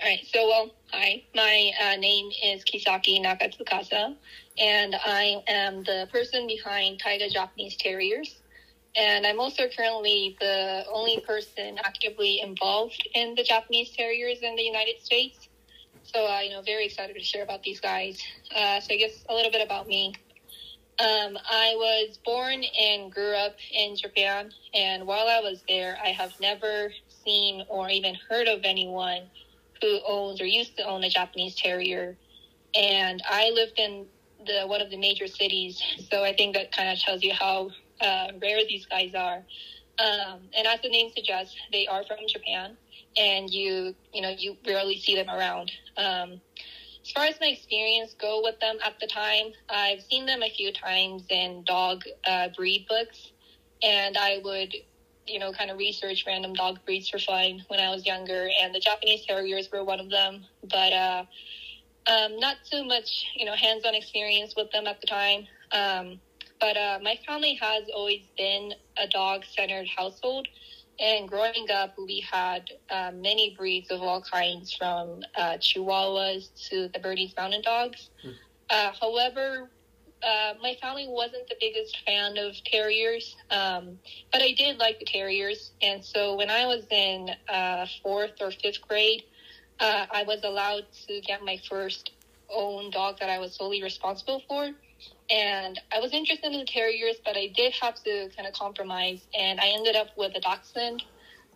All right. So, well, hi. My uh, name is Kisaki Nakatsukasa, and I am the person behind Taiga Japanese Terriers. And I'm also currently the only person actively involved in the Japanese Terriers in the United States. So, uh, you know, very excited to share about these guys. Uh, so, I guess a little bit about me. Um, I was born and grew up in Japan, and while I was there, I have never seen or even heard of anyone who owns or used to own a Japanese Terrier, and I lived in the one of the major cities, so I think that kind of tells you how uh, rare these guys are. Um, and as the name suggests, they are from Japan, and you you know you rarely see them around. Um, as far as my experience go with them at the time, I've seen them a few times in dog uh, breed books, and I would you know, kind of research random dog breeds for fun when I was younger, and the Japanese Terriers were one of them. But uh, um, not too much, you know, hands-on experience with them at the time. Um, but uh, my family has always been a dog-centered household, and growing up, we had uh, many breeds of all kinds, from uh, Chihuahuas to the Bernese Mountain Dogs. Mm. however, uh, my family wasn't the biggest fan of terriers, um, but I did like the terriers. And so when I was in uh, fourth or fifth grade, uh, I was allowed to get my first own dog that I was solely responsible for. And I was interested in the terriers, but I did have to kind of compromise. And I ended up with a dachshund.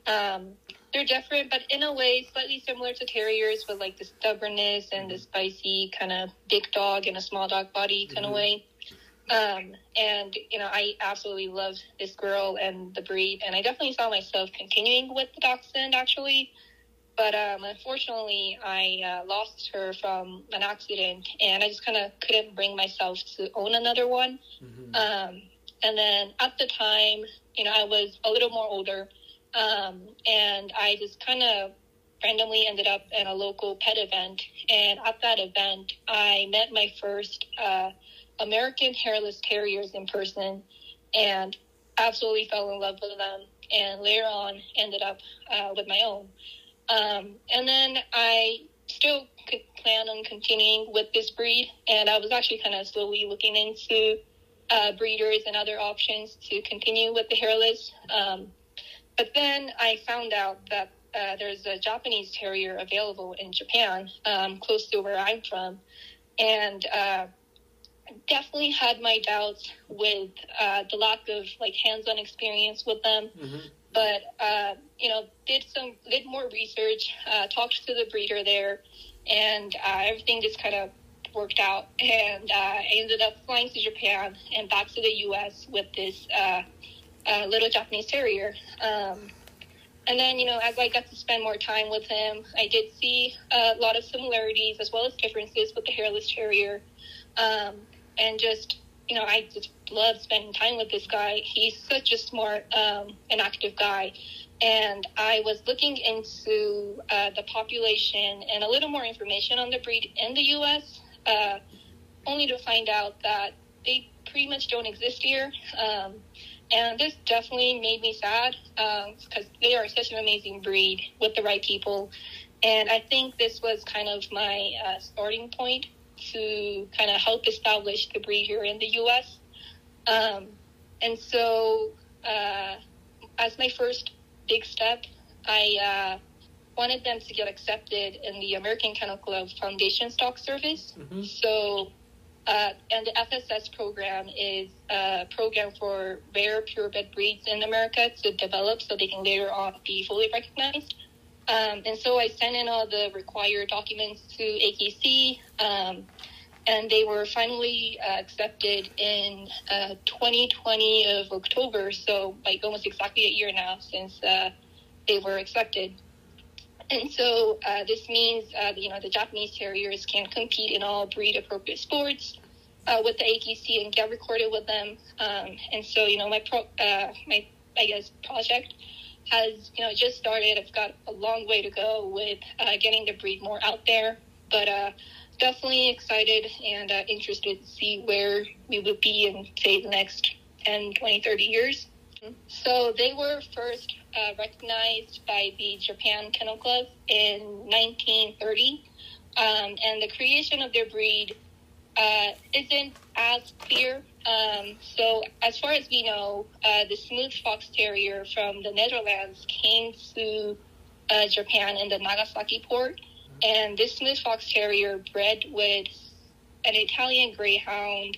Um, they're different, but in a way, slightly similar to terriers with like the stubbornness and the spicy kind of big dog in a small dog body kind mm-hmm. of way. Um, and you know, I absolutely love this girl and the breed, and I definitely saw myself continuing with the dachshund actually. But um, unfortunately, I uh, lost her from an accident, and I just kind of couldn't bring myself to own another one. Mm-hmm. Um, and then at the time, you know, I was a little more older um, and I just kind of randomly ended up at a local pet event. And at that event, I met my first uh, American hairless terriers in person and absolutely fell in love with them. And later on, ended up uh, with my own. Um, and then I still could plan on continuing with this breed. And I was actually kind of slowly looking into uh, breeders and other options to continue with the hairless. Um, but then I found out that uh, there's a Japanese Terrier available in Japan, um, close to where I'm from, and uh, definitely had my doubts with uh, the lack of like hands-on experience with them. Mm-hmm. But uh, you know, did some did more research, uh, talked to the breeder there, and uh, everything just kind of worked out. And I ended up flying to Japan and back to the U.S. with this a little Japanese Terrier. Um, and then, you know, as I got to spend more time with him, I did see a lot of similarities as well as differences with the hairless terrier. Um, and just, you know, I just love spending time with this guy. He's such a smart um, and active guy. And I was looking into uh, the population and a little more information on the breed in the U.S., uh, only to find out that they pretty much don't exist here. Um, and this definitely made me sad because um, they are such an amazing breed with the right people. And I think this was kind of my uh, starting point to kind of help establish the breed here in the U.S. Um, and so, uh, as my first big step, I uh, wanted them to get accepted in the American Kennel Club Foundation Stock Service. Mm-hmm. So uh, and the FSS program is a program for rare purebred breeds in America to develop so they can later on be fully recognized. Um, and so I sent in all the required documents to AKC, um, and they were finally uh, accepted in uh, 2020 of October, so like almost exactly a year now since uh, they were accepted. And so uh, this means, uh, you know, the Japanese Terriers can compete in all breed-appropriate sports uh, with the AKC and get recorded with them. Um, and so, you know, my pro, uh, my I guess project has you know just started. I've got a long way to go with uh, getting the breed more out there, but uh, definitely excited and uh, interested to see where we would be in say the next 10, 20, 30 years. So they were first uh, recognized by the Japan Kennel Club in 1930, um, and the creation of their breed uh, isn't as clear. Um, so, as far as we know, uh, the smooth fox terrier from the Netherlands came to uh, Japan in the Nagasaki port, and this smooth fox terrier bred with an Italian greyhound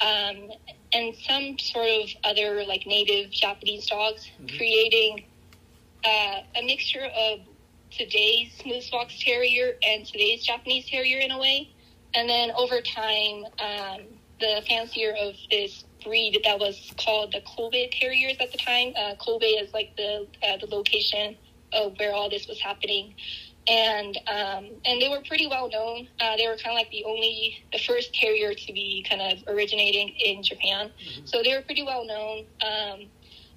um, and some sort of other like native Japanese dogs, mm-hmm. creating uh, a mixture of today's smooth fox terrier and today's Japanese terrier in a way. And then over time, um, the fancier of this breed that was called the Kobe Terriers at the time. Uh, Kobe is like the uh, the location of where all this was happening, and um, and they were pretty well known. Uh, they were kind of like the only the first terrier to be kind of originating in Japan, mm-hmm. so they were pretty well known. Um,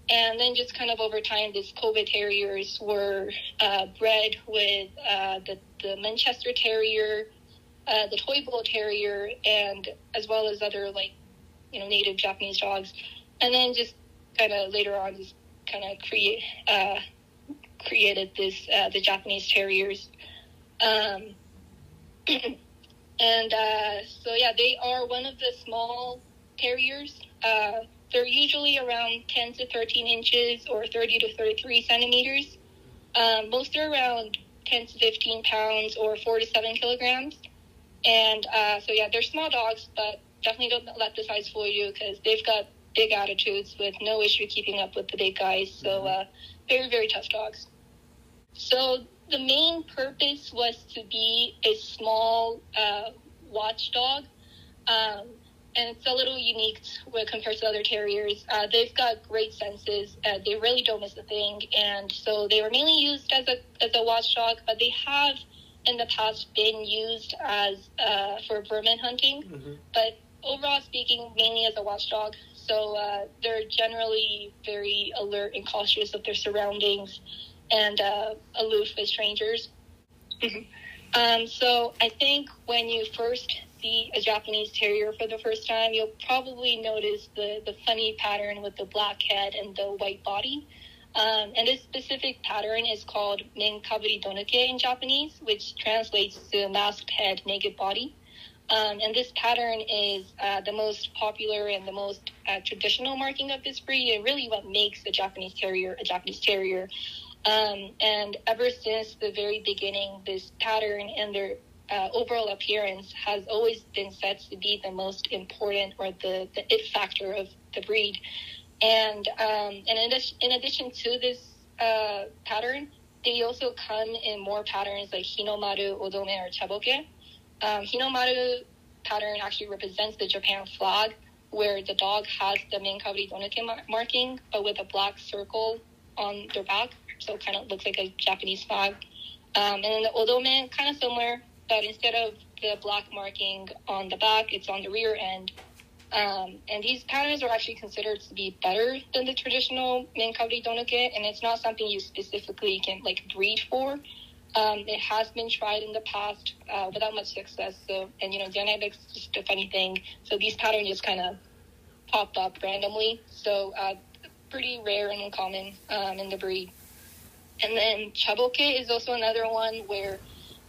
and then just kind of over time, these Kobe Terriers were uh, bred with uh, the the Manchester Terrier uh, the toy bull terrier, and as well as other like you know native Japanese dogs, and then just kind of later on just kind of create uh, created this uh, the Japanese terriers. Um, and uh, so yeah, they are one of the small terriers. Uh, they're usually around 10 to 13 inches or 30 to 33 centimeters. Um, most are around 10 to 15 pounds or 4 to 7 kilograms. And uh, so, yeah, they're small dogs, but definitely don't let the size fool you because they've got big attitudes with no issue keeping up with the big guys. So, mm-hmm. uh, very, very tough dogs. So, the main purpose was to be a small uh, watchdog. Um, and it's a little unique when compared to other terriers. Uh, they've got great senses. Uh, they really don't miss a thing, and so they were mainly used as a as a watchdog. But they have in the past been used as uh, for vermin hunting, mm-hmm. but overall speaking, mainly as a watchdog. So uh, they're generally very alert and cautious of their surroundings and uh, aloof with strangers. Mm-hmm. Um, so I think when you first see a Japanese Terrier for the first time, you'll probably notice the, the funny pattern with the black head and the white body. Um, and this specific pattern is called Menkaburi Donuke in Japanese, which translates to masked head, naked body. Um, and this pattern is uh, the most popular and the most uh, traditional marking of this breed, and really what makes a Japanese Terrier a Japanese Terrier. Um, and ever since the very beginning, this pattern and their uh, overall appearance has always been said to be the most important or the, the it factor of the breed. And um, and in addition, in addition to this uh, pattern, they also come in more patterns like Hinomaru, Odome, or Chaboke. Um, Hinomaru pattern actually represents the Japan flag, where the dog has the main Menkaburi Donuke marking, but with a black circle on their back, so it kind of looks like a Japanese flag. Um, and then the Odome, kind of similar, but instead of the black marking on the back, it's on the rear end, um, and these patterns are actually considered to be better than the traditional Menkaburi Donuke, and it's not something you specifically can like breed for. Um, it has been tried in the past uh, without much success. So, and you know, genetics is just a funny thing. So these patterns just kind of pop up randomly. So, uh, pretty rare and uncommon um, in the breed. And then Chaboke is also another one where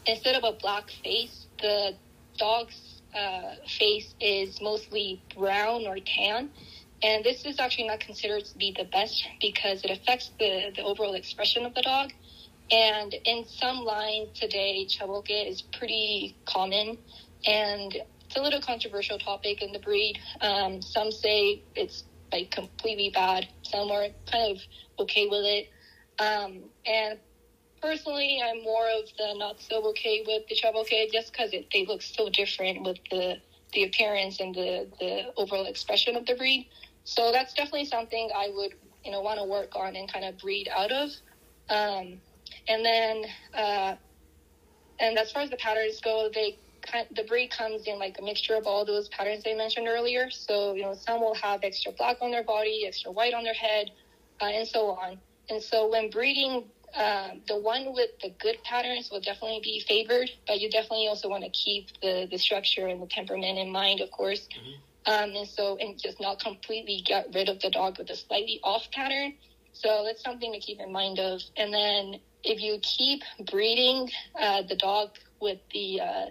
instead of a black face, the dog's uh, face is mostly brown or tan. And this is actually not considered to be the best because it affects the, the overall expression of the dog. And in some lines today, chaboke is pretty common and it's a little controversial topic in the breed. Um, some say it's like completely bad. Some are kind of okay with it. Um, and personally, I'm more of the not so okay with the chaboke just because they look so different with the the appearance and the the overall expression of the breed. So that's definitely something I would you know want to work on and kind of breed out of. Um, and then, uh, and as far as the patterns go, they the breed comes in like a mixture of all those patterns I mentioned earlier. So you know, some will have extra black on their body, extra white on their head, uh, and so on. And so when breeding, uh, the one with the good patterns will definitely be favored, but you definitely also want to keep the the structure and the temperament in mind, of course. Mm-hmm. Um, and so, and just not completely get rid of the dog with a slightly off pattern. So that's something to keep in mind of. And then if you keep breeding uh, the dog with the uh,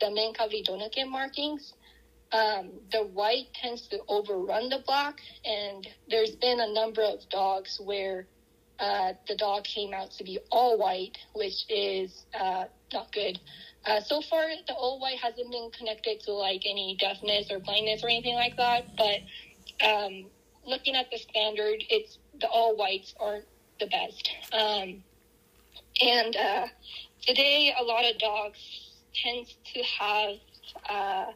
the Menkaburi Donuke markings, um, the white tends to overrun the black. And there's been a number of dogs where uh, the dog came out to be all white, which is uh, not good. Uh, so far, the all white hasn't been connected to like any deafness or blindness or anything like that. But um, looking at the standard, it's the all whites aren't the best. Um, and uh, today, a lot of dogs tend to have uh,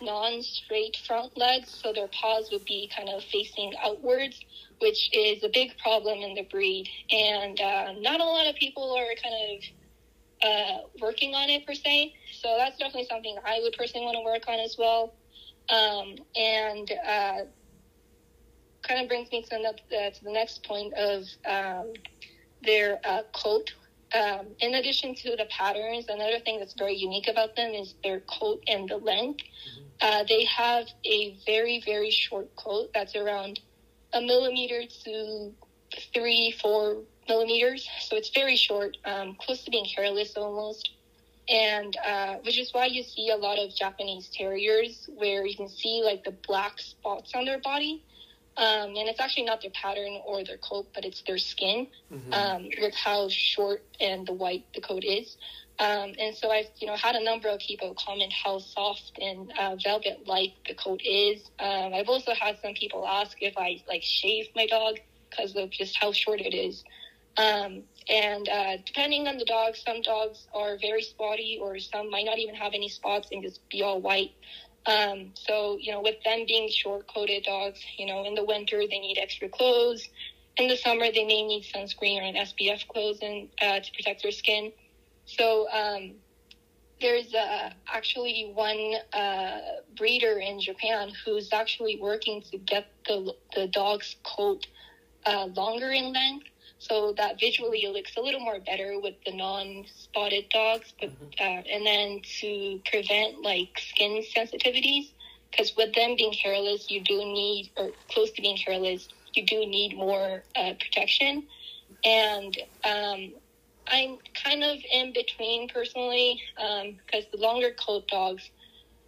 non-straight front legs, so their paws would be kind of facing outwards, which is a big problem in the breed. And uh, not a lot of people are kind of uh, working on it per se. So that's definitely something I would personally want to work on as well. Um, and uh, kind of brings me to the, uh, to the next point of um, their uh, coat. Um, in addition to the patterns, another thing that's very unique about them is their coat and the length. Mm-hmm. Uh, they have a very, very short coat that's around a millimeter to three, four millimeters. So it's very short, um, close to being hairless almost. And uh, which is why you see a lot of Japanese terriers where you can see like the black spots on their body. Um, and it's actually not their pattern or their coat, but it's their skin mm-hmm. um, with how short and the white the coat is. Um, and so I've, you know, had a number of people comment how soft and uh, velvet-like the coat is. Um, I've also had some people ask if I like shave my dog because of just how short it is. Um, and uh, depending on the dog, some dogs are very spotty, or some might not even have any spots and just be all white. Um, so, you know, with them being short coated dogs, you know, in the winter they need extra clothes. In the summer they may need sunscreen or an SPF clothes uh, to protect their skin. So, um, there's uh, actually one uh, breeder in Japan who's actually working to get the, the dog's coat uh, longer in length so that visually it looks a little more better with the non-spotted dogs but mm-hmm. uh, and then to prevent like skin sensitivities because with them being hairless you do need or close to being hairless you do need more uh, protection and um, i'm kind of in between personally because um, the longer coat dogs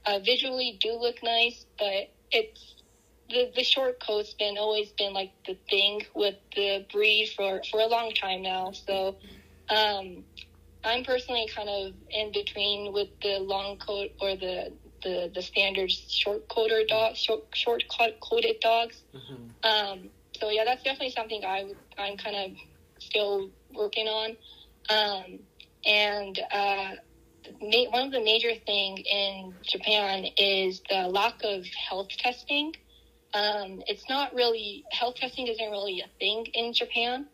uh, visually do look nice but it's the, the short coat's been always been like the thing with the breed for, for a long time now. So um, I'm personally kind of in between with the long coat or the the, the standard short coater dog short short coated dogs. Mm-hmm. Um, so yeah, that's definitely something I I'm kind of still working on. Um, and uh, one of the major thing in Japan is the lack of health testing. Um, it's not really health testing isn't really a thing in Japan,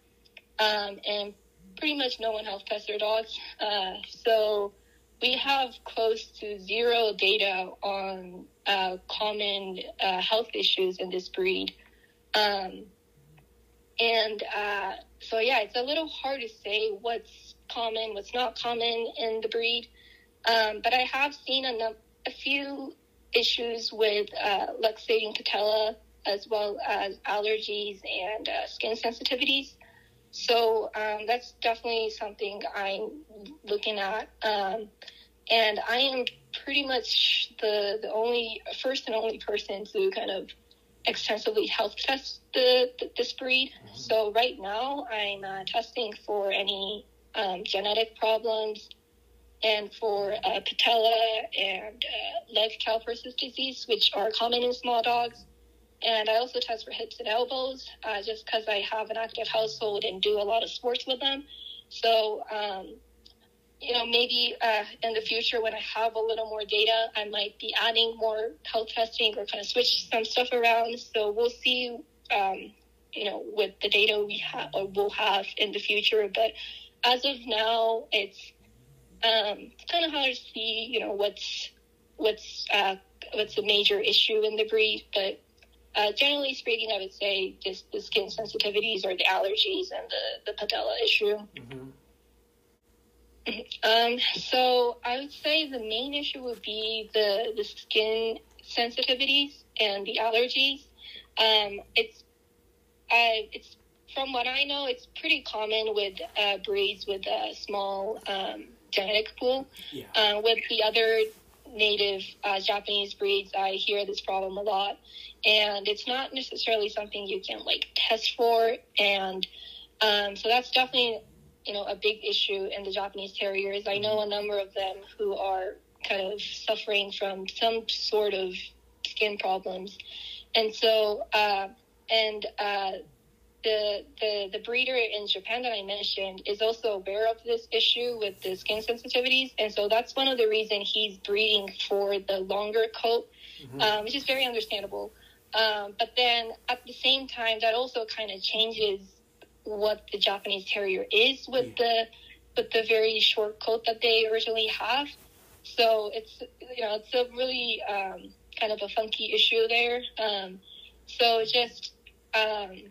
um, and pretty much no one health tests their dogs. Uh, so we have close to zero data on uh, common uh, health issues in this breed. Um, and uh, so, yeah, it's a little hard to say what's common, what's not common in the breed. Um, but I have seen a, a few issues with uh, luxating patella as well as allergies and uh, skin sensitivities. So um, that's definitely something I'm looking at. Um, and I am pretty much the, the only first and only person to kind of extensively health test the, the this breed. Mm-hmm. So right now I'm uh, testing for any um, genetic problems, and for uh, patella and uh, leg callosis disease, which are common in small dogs. And I also test for hips and elbows, uh, just because I have an active household and do a lot of sports with them. So, um, you know, maybe uh, in the future when I have a little more data, I might be adding more health testing or kind of switch some stuff around. So we'll see, um, you know, with the data we have or will have in the future. But as of now, it's um, kind of hard to see, you know, what's what's uh, what's the major issue in the breed, but uh, generally speaking, I would say just the skin sensitivities or the allergies and the, the patella issue. Mm-hmm. Um, so I would say the main issue would be the, the skin sensitivities and the allergies. Um, it's, uh, it's from what I know, it's pretty common with uh, breeds with a small um, genetic pool. Yeah. Uh, with the other native uh, Japanese breeds, I hear this problem a lot, and it's not necessarily something you can like test for, and um, so that's definitely you know a big issue in the Japanese Terriers. I know a number of them who are kind of suffering from some sort of skin problems, and so uh, and uh, the, the the breeder in Japan that I mentioned is also aware of this issue with the skin sensitivities, and so that's one of the reasons he's breeding for the longer coat, mm-hmm. um, which is very understandable. Um, but then at the same time, that also kind of changes what the Japanese Terrier is with yeah. the with the very short coat that they originally have. So it's you know it's a really um, kind of a funky issue there. Um, so just um,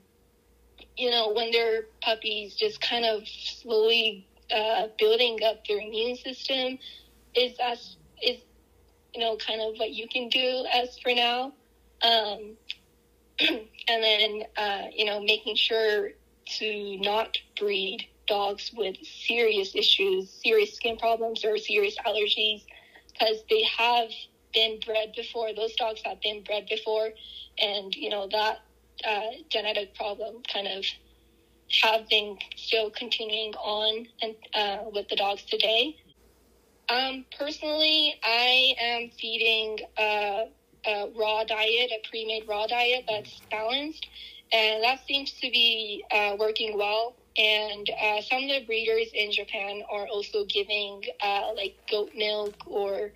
you know, when they're puppies, just kind of slowly uh, building up their immune system is as is you know kind of what you can do as for now, um, and then uh, you know making sure to not breed dogs with serious issues, serious skin problems, or serious allergies, because they have been bred before. Those dogs have been bred before, and you know that uh, genetic problem kind of have been still continuing on and uh, with the dogs today. Um, personally, I am feeding a, a raw diet, a pre-made raw diet that's balanced, and that seems to be uh, working well. And uh, some of the breeders in Japan are also giving uh, like goat milk or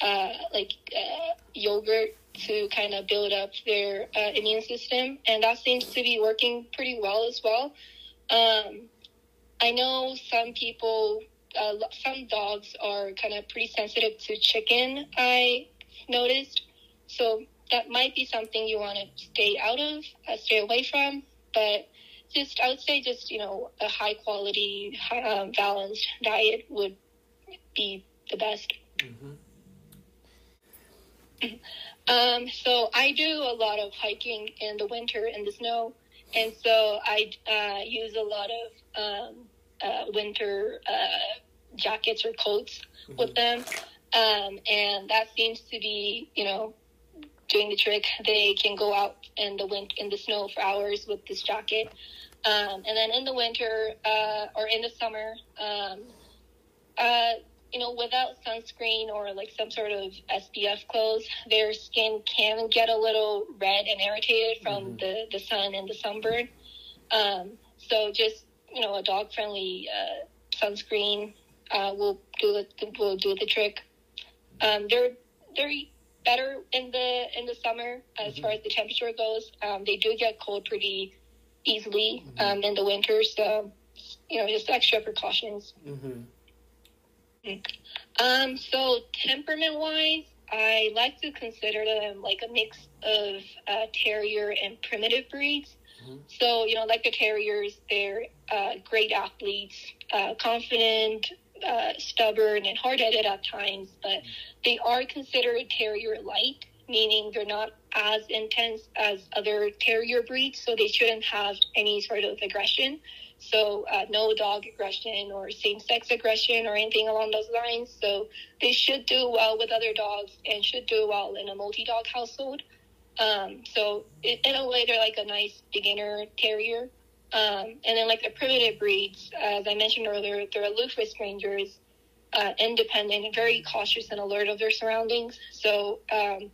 uh, like uh, yogurt to kind of build up their uh, immune system, and that seems to be working pretty well as well. Um, I know some people, uh, some dogs are kind of pretty sensitive to chicken. I noticed, so that might be something you want to stay out of, uh, stay away from. But just, I would say, just you know, a high quality, high, um, balanced diet would be the best. Mm-hmm. Um, so I do a lot of hiking in the winter in the snow, and so I uh, use a lot of um, uh, winter uh, jackets or coats mm-hmm. with them, um, and that seems to be, you know, doing the trick. They can go out in the wind in the snow for hours with this jacket, um, and then in the winter uh, or in the summer um, uh, you know, without sunscreen or like some sort of SPF clothes, their skin can get a little red and irritated from mm-hmm. the, the sun and the sunburn. Um, so just, you know, a dog friendly uh, sunscreen uh, will do the, will do the trick. Um, they're, they're better in the, in the summer as mm-hmm. far as the temperature goes. Um, they do get cold pretty easily mm-hmm. Um, in the winter. So, you know, just extra precautions. Um, so temperament wise, I like to consider them like a mix of uh, terrier and primitive breeds. Mm-hmm. So, you know, like the terriers, they're uh, great athletes, uh, confident, uh, stubborn, and hard headed at times, but they are considered terrier light, meaning they're not as intense as other terrier breeds, so they shouldn't have any sort of aggression. So uh, no dog aggression or same-sex aggression or anything along those lines. So they should do well with other dogs and should do well in a multi-dog household. Um, so it, in a way, they're like a nice beginner terrier. Um, and then like the primitive breeds, as I mentioned earlier, they're aloof with strangers, uh, independent, and very cautious and alert of their surroundings. So um,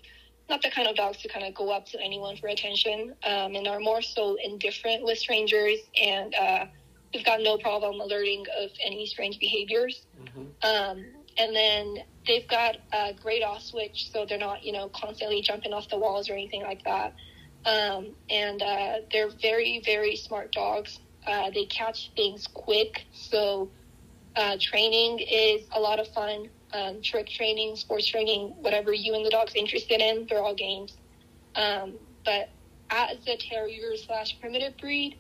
not the kind of dogs to kind of go up to anyone for attention um, and are more so indifferent with strangers and uh, we've got no problem alerting of any strange behaviors mm-hmm. um, and then they've got a great off switch so they're not you know constantly jumping off the walls or anything like that um, and uh, they're very very smart dogs uh, they catch things quick so Uh, training is a lot of fun. Um, trick training, sports training, whatever you and the dog's interested in, they're all games. Um, but as a terrier slash primitive breed,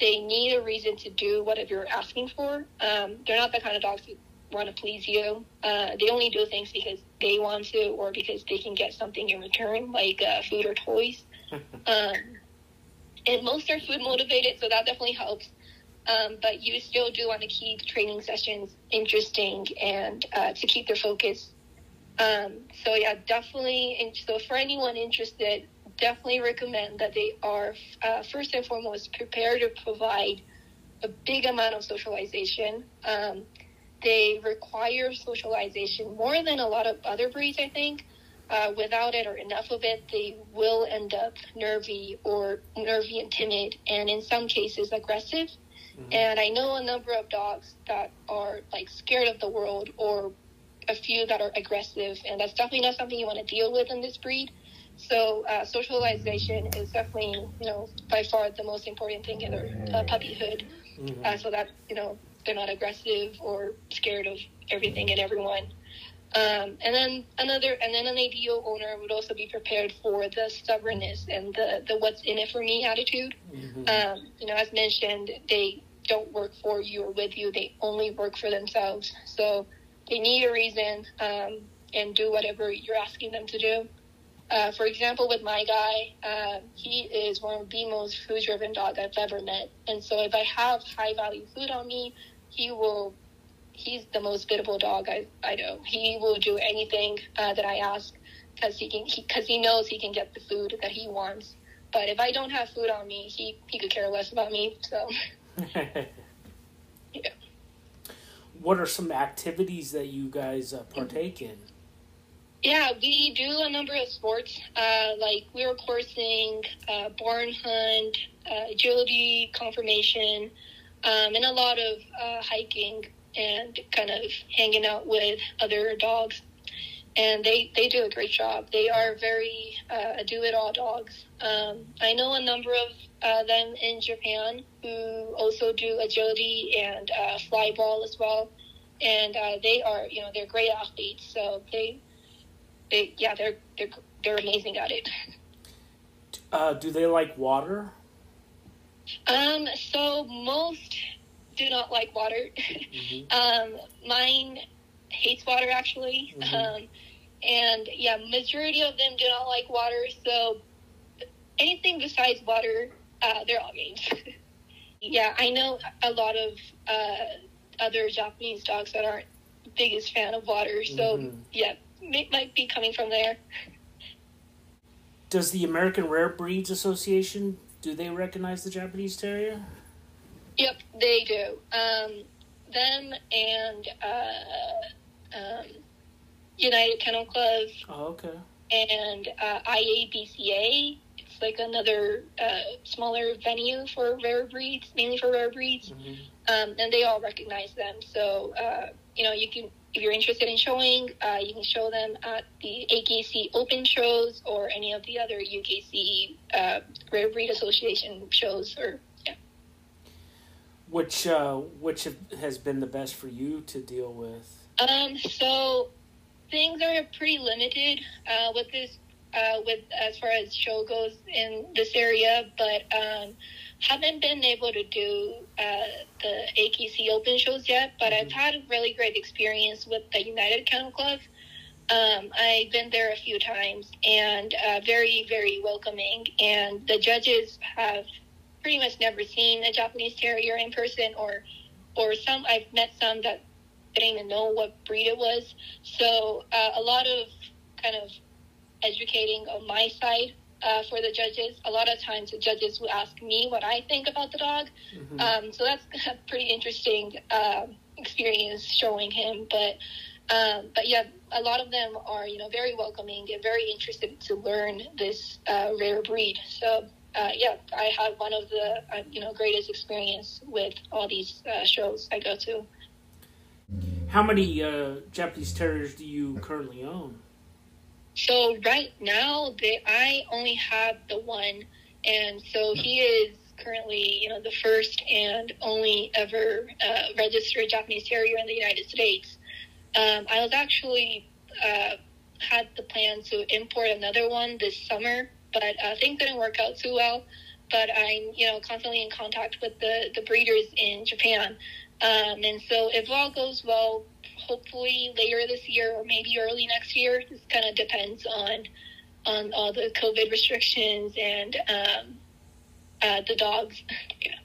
they need a reason to do whatever you're asking for. Um, they're not the kind of dogs who want to please you. Uh, they only do things because they want to or because they can get something in return, like uh, food or toys. um, and most are food motivated, so that definitely helps. Um, but you still do want to keep training sessions interesting and uh, to keep their focus. Um, so yeah, definitely. And so for anyone interested, definitely recommend that they are uh, first and foremost prepared to provide a big amount of socialization. Um, they require socialization more than a lot of other breeds, I think. Uh, without it or enough of it, they will end up nervy or nervy and timid, and in some cases aggressive. Mm-hmm. And I know a number of dogs that are like scared of the world, or a few that are aggressive, and that's definitely not something you want to deal with in this breed. So uh, socialization is definitely, you know, by far the most important thing in their uh, puppyhood, mm-hmm. uh, so that you know they're not aggressive or scared of everything and everyone. Um, and then another, and then an ideal owner would also be prepared for the stubbornness and the, the what's in it for me attitude. Mm-hmm. Um, you know, as mentioned, they don't work for you or with you; they only work for themselves. So they need a reason um, and do whatever you're asking them to do. Uh, for example, with my guy, uh, he is one of the most food-driven dog I've ever met. And so, if I have high-value food on me, he will he's the most biddable dog I, I know. He will do anything uh, that I ask because he can because he, he, knows he can get the food that he wants. But if I don't have food on me, he he could care less about me. So yeah. What are some activities that you guys uh, partake in? Yeah, we do a number of sports, uh, like lure coursing, uh, barn hunt, uh, agility, conformation, um, and a lot of uh, hiking and kind of hanging out with other dogs. And they, they do a great job. They are very uh, do it all dogs. Um, I know a number of uh, them in Japan who also do agility and uh, fly ball as well. And uh, they are, you know, they're great athletes. So they, they, yeah, they're they're they're amazing at it. Uh, do they like water? Um, so most do not like water. Mm-hmm. um, mine hates water actually. Mm-hmm. Um, and yeah, majority of them do not like water. So anything besides water, uh, they're all games. yeah, I know a lot of uh, other Japanese dogs that aren't biggest fan of water. So mm-hmm. yeah, it might be coming from there. Does the American Rare Breeds Association do they recognize the Japanese Terrier? Yep, they do. Um, them and uh, um, United Kennel Club. Oh, okay. And uh, IABCA. It's like another uh, smaller venue for rare breeds, mainly for rare breeds. Mm-hmm. Um, and they all recognize them. So, uh, you know, you can, if you're interested in showing, uh, you can show them at the AKC Open shows or any of the other UKC uh, Rare Breed Association shows or which uh, which has been the best for you to deal with? Um, so things are pretty limited uh, with this, uh, with as far as show goes in this area, but um, haven't been able to do uh, the AKC Open shows yet. But mm-hmm. I've had a really great experience with the United Kennel Club. Um, I've been there a few times and uh, very, very welcoming. And the judges have pretty much never seen a Japanese Terrier in person, or or some I've met some that didn't even know what breed it was. So uh, a lot of kind of educating on my side uh, for the judges. A lot of times the judges will ask me what I think about the dog. Mm-hmm. Um, so that's a pretty interesting uh, experience showing him. But um, but yeah, a lot of them are you know very welcoming and very interested to learn this uh, rare breed. So uh, yeah, I had one of the uh, you know greatest experience with all these uh, shows I go to. How many uh, Japanese terriers do you currently own? So right now, they I only have the one, and so he is currently, you know, the first and only ever uh, registered Japanese Terrier in the United States. Um, I was actually uh, had the plan to import another one this summer, but uh, things didn't work out too well. But I'm, you know, constantly in contact with the, the breeders in Japan. Um, and so if all goes well, hopefully later this year or maybe early next year, this kind of depends on on all the COVID restrictions and um, uh, the dogs. yeah.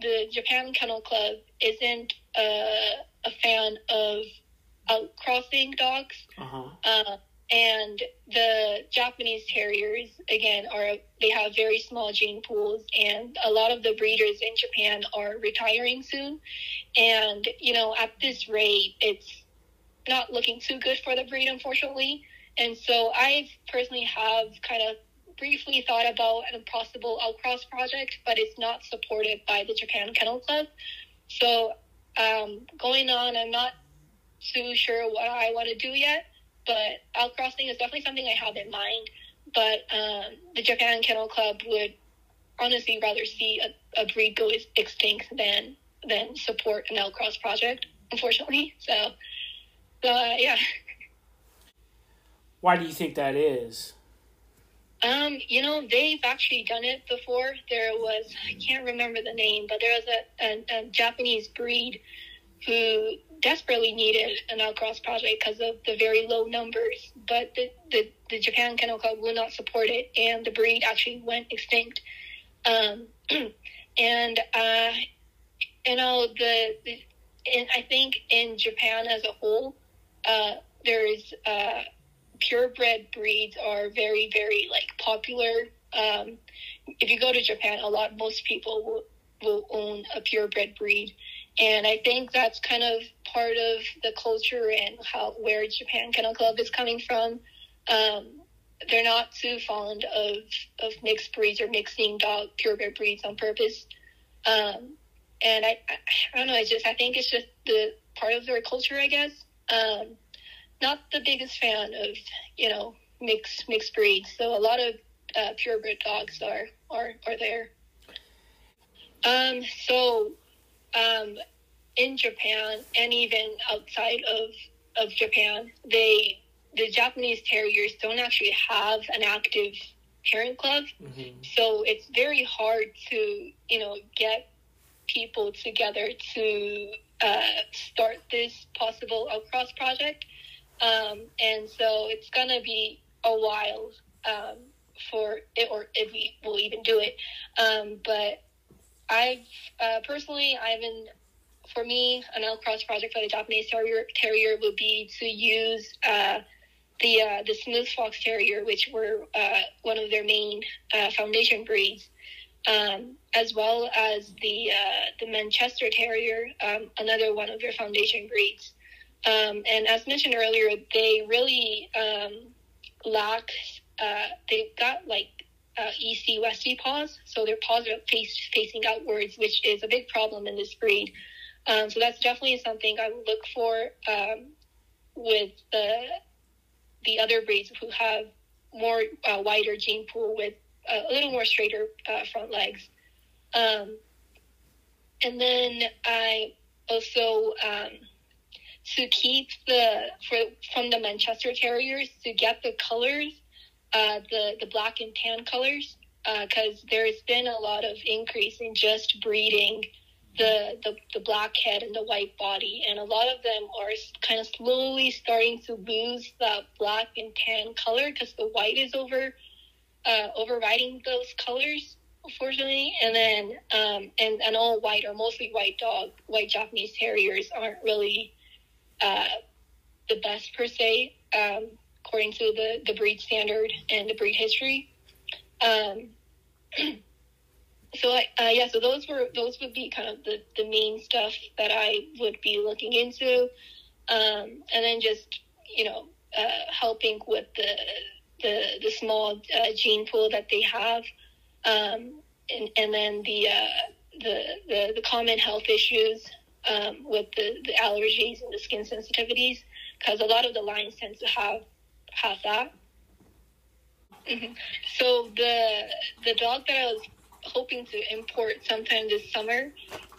The Japan Kennel Club isn't a, a fan of outcrossing dogs. Uh-huh. Uh, and the Japanese Terriers, again, are they have very small gene pools, and a lot of the breeders in Japan are retiring soon. And you know, at this rate, it's not looking too good for the breed, unfortunately. And so I personally have kind of briefly thought about a possible outcross project, but it's not supported by the Japan Kennel Club. So um, going on, I'm not too sure what I want to do yet, but outcrossing is definitely something I have in mind. But um, the Japan Kennel Club would honestly rather see a, a breed go extinct than than support an outcross project, unfortunately. So, uh, yeah. Why do you think that is? Um, you know, they've actually done it before. There was, I can't remember the name, but there was a, a, a Japanese breed who desperately needed an outcross project because of the very low numbers, but the, the, the Japan Kennel Club will not support it, and the breed actually went extinct. Um, and, uh, you know, the, the and I think in Japan as a whole, uh, there's uh, purebred breeds are very, very like popular. Um, if you go to Japan, a lot, most people will, will own a purebred breed. And I think that's kind of part of the culture and how where Japan Kennel Club is coming from. Um, they're not too fond of, of mixed breeds or mixing dog purebred breeds on purpose. Um, and I, I, I don't know. I just I think it's just the part of their culture, I guess. Um, not the biggest fan of you know mixed mixed breeds. So a lot of uh, purebred dogs are are are there. Um, so um, in Japan and even outside of of Japan, they the Japanese Terriers don't actually have an active parent club, mm-hmm. so it's very hard to you know get people together to uh, start this possible outcross project. Um, and so it's going to be a while um, for it, or if we will even do it. Um, but I've uh, personally, I've been, for me, an outcross project for the Japanese Terrier, terrier would be to use uh, the uh, the smooth fox terrier, which were uh, one of their main uh, foundation breeds, um, as well as the uh, the Manchester Terrier, um, another one of their foundation breeds. Um, and as mentioned earlier, they really um, lack. Uh, they got like uh, EC Westie paws, so their paws are face, facing outwards, which is a big problem in this breed. Um, so that's definitely something I look for um, with the the other breeds who have more uh, wider gene pool with a little more straighter uh, front legs. Um, and then I also um, to keep the for from the Manchester Terriers to get the colors, uh, the the black and tan colors, because uh, there's been a lot of increase in just breeding the, the the black head and the white body, and a lot of them are kind of slowly starting to lose that black and tan color because the white is over uh, overriding those colors unfortunately. And then, um, and, and all white or mostly white dog, white Japanese terriers aren't really uh, the best per se, um, according to the, the breed standard and the breed history. Um, so I, uh, yeah, so those were those would be kind of the, the main stuff that I would be looking into, um, and then just you know uh, helping with the the the small uh, gene pool that they have, um, and and then the uh, the, the the common health issues um, with the, the allergies and the skin sensitivities because a lot of the lines tend to have have that. Mm-hmm. So the the dog that I was hoping to import sometime this summer.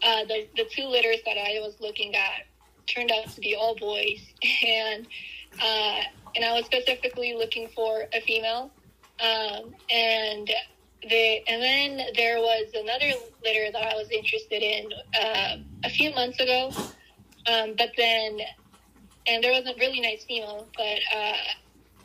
Uh, the the two litters that I was looking at turned out to be all boys, and uh, and I was specifically looking for a female. Um, and the and then there was another litter that I was interested in uh, a few months ago, um, but then and there was a really nice female, but uh,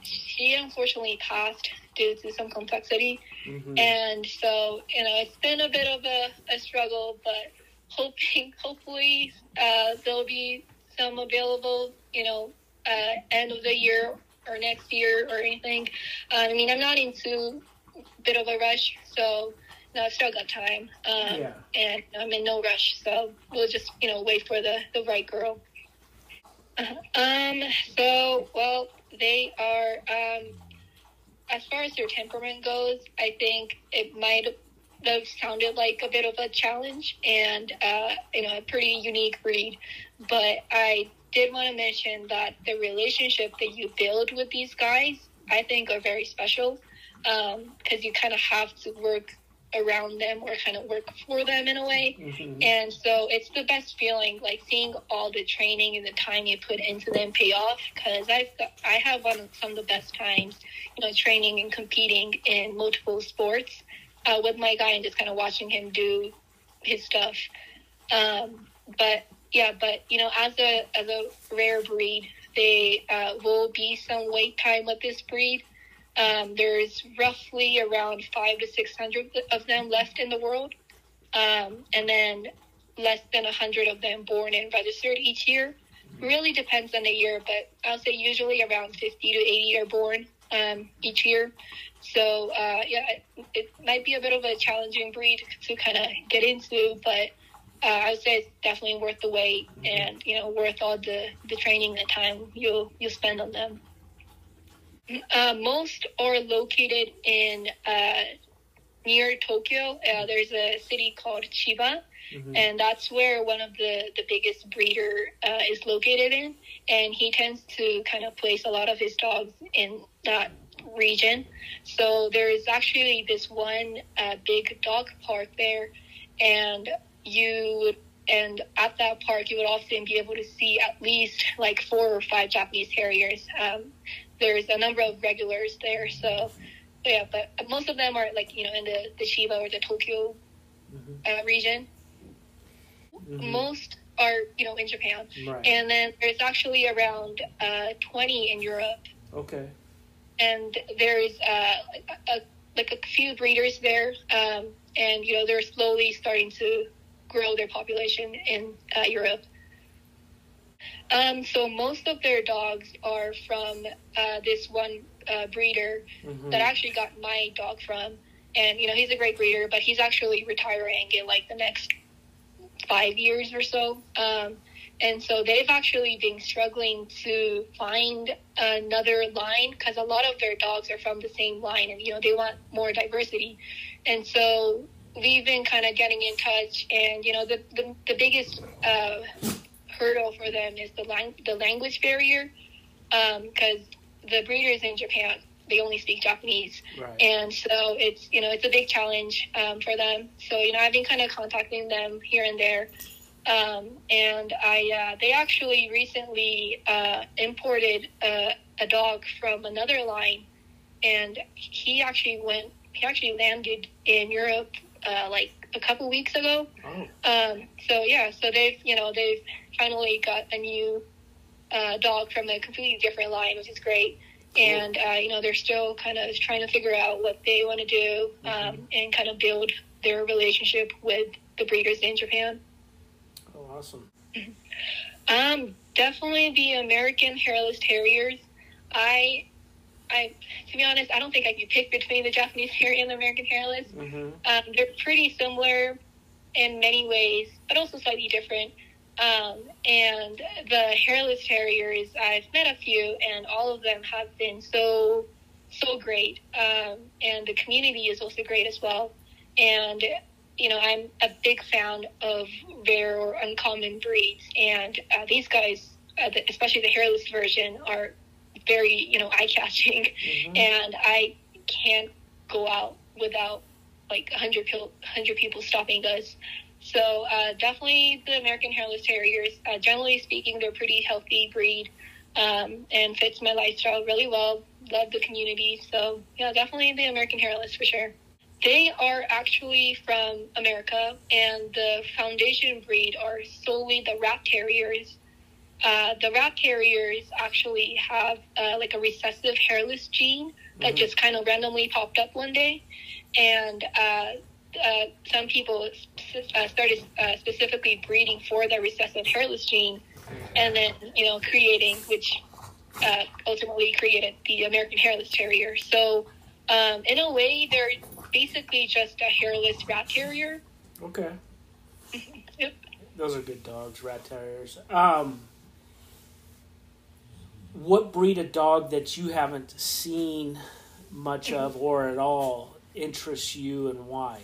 she unfortunately passed due to some complexity, mm-hmm. and so you know it's been a bit of a, a struggle, but hoping hopefully uh, there'll be some available, you know, uh, end of the year or next year or anything. Uh, I mean, I'm not into a bit of a rush, so no, I've still got time. Um, yeah. And I'm in no rush, so we'll just, you know, wait for the, the right girl. Uh, um, so, well, they are, um, as far as their temperament goes, I think it might have sounded like a bit of a challenge and, uh, you know, a pretty unique breed. But I did want to mention that the relationship that you build with these guys, I think, are very special because um, you kind of have to work around them or kind of work for them in a way. Mm-hmm. And so it's the best feeling, like seeing all the training and the time you put into them pay off. Because I've got, I have one of some of the best times, you know, training and competing in multiple sports uh, with my guy and just kind of watching him do his stuff. Um, but yeah, but you know, as a as a rare breed, they uh, will be some wait time with this breed. Um, there's roughly around five to six hundred of them left in the world, um, and then less than a hundred of them born and registered each year. Really depends on the year, but I'll say usually around fifty to eighty are born um, each year. So uh, yeah, it, it might be a bit of a challenging breed to kind of get into, but uh, I would say it's definitely worth the wait and you know worth all the the training and time you'll you'll spend on them. Uh, most are located in uh, near Tokyo. Uh, there's a city called Chiba, mm-hmm. and that's where one of the the biggest breeder uh, is located in. And he tends to kind of place a lot of his dogs in that region. So there's actually this one uh, big dog park there, and you would and at that park you would often be able to see at least like four or five Japanese Terriers. Um, there's a number of regulars there, so yeah, but most of them are like you know in the the Chiba or the Tokyo mm-hmm. uh, region. Mm-hmm. Most are you know in Japan, right. and then there's actually around uh, 20 in Europe. Okay. And there's uh, a, a, like a few breeders there, um, and you know they're slowly starting to grow their population in uh, Europe. Um, so most of their dogs are from uh, this one uh, breeder mm-hmm. that I actually got my dog from, and you know he's a great breeder, but he's actually retiring in like the next five years or so. Um, and so they've actually been struggling to find another line because a lot of their dogs are from the same line, and you know they want more diversity. And so we've been kind of getting in touch, and you know, the the, the biggest uh, hurdle for them is the lang- the language barrier, because um, the breeders in Japan they only speak Japanese, right. and so it's you know it's a big challenge um, for them. So you know, I've been kind of contacting them here and there. Um, and I, uh, they actually recently uh, imported a, a dog from another line, and he actually went. He actually landed in Europe uh, like a couple weeks ago. Oh. Um, so yeah, so they've you know they've finally got a new uh, dog from a completely different line, which is great. And uh, you know they're still kind of trying to figure out what they want to do um, mm-hmm. and kind of build their relationship with the breeders in Japan. Oh, awesome. Um, definitely the American hairless terriers. I I, to be honest, I don't think I could pick between the Japanese Terrier and the American Hairless. Mm-hmm. Um, they're pretty similar in many ways, but also slightly different. Um, and the hairless terriers, I've met a few, and all of them have been so so great. Um, and the community is also great as well. And you know, I'm a big fan of rare or uncommon breeds, and uh, these guys, uh, the, especially the hairless version, are very you know eye catching, mm-hmm. and I can't go out without like 100 people, 100 people stopping us. So uh, definitely the American Hairless Terriers. Uh, generally speaking, they're pretty healthy breed um, and fits my lifestyle really well. Love the community. So yeah, definitely the American Hairless for sure. They are actually from America, and the foundation breed are solely the Rat Terriers. Uh, the Rat Terriers actually have uh, like a recessive hairless gene that Mhm. just kind of randomly popped up one day, and uh, uh, some people uh, started uh, specifically breeding for the recessive hairless gene, and then you know creating, which uh, ultimately created the American Hairless Terrier. So um, in a way, they're basically just a hairless rat terrier. Okay. Yep. Those are good dogs, rat terriers. Um, what breed of dog that you haven't seen much of or at all interests you and why?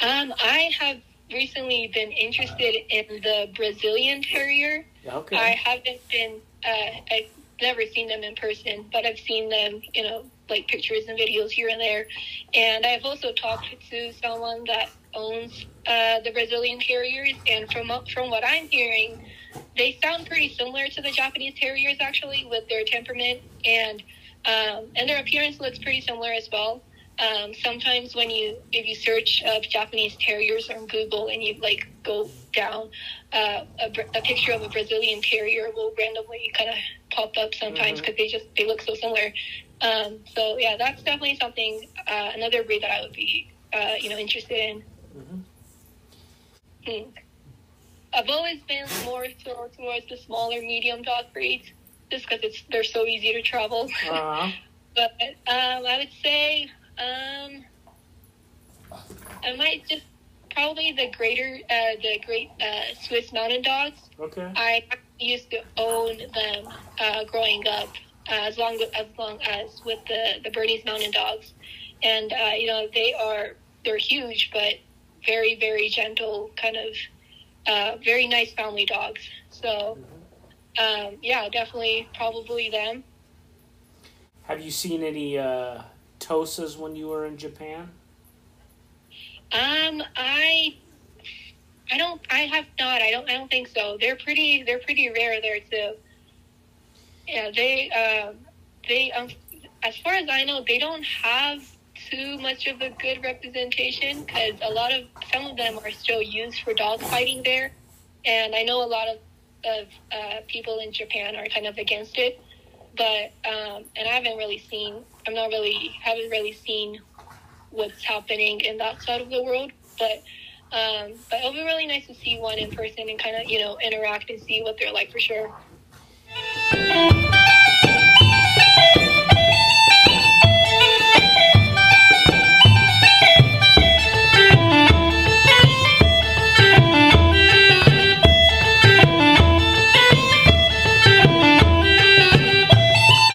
Um, I have recently been interested in the Brazilian Terrier. Okay. I haven't been, uh, I've never seen them in person, but I've seen them, you know, like pictures and videos here and there. And I've also talked to someone that owns uh, the Brazilian Terriers, and from from what I'm hearing, they sound pretty similar to the Japanese Terriers actually, with their temperament and um, and their appearance looks pretty similar as well. Um, sometimes when you if you search uh, Japanese Terriers on Google and you like go down, uh, a, a picture of a Brazilian Terrier will randomly kind of pop up sometimes because they just they look so similar. Um, so yeah, that's definitely something uh, another breed that I would be uh, you know interested in. Mhm. Hmm. I've always been more so towards the smaller medium dog breeds, just because it's they're so easy to travel. Uh-huh. But um, I would say um, I might just probably the greater uh, the great uh, Swiss Mountain Dogs. Okay. I used to own them uh, growing up, uh, as long as long as with the the Bernese Mountain Dogs, and uh, you know they are they're huge but very very gentle, kind of uh, very nice family dogs. So um, yeah, definitely probably them. Have you seen any uh, Tosas when you were in Japan? Um, I, I don't. I have not. I don't. I don't think so. They're pretty. They're pretty rare there too. Yeah, they. Um, they. Um, as far as I know, they don't have too much of a good representation because a lot of some of them are still used for dog fighting there, and I know a lot of of uh, people in Japan are kind of against it but um, and I haven't really seen. I'm not really haven't really seen what's happening in that side of the world, but. Um, but it'll be really nice to see one in person and kind of, you know, interact and see what they're like for sure.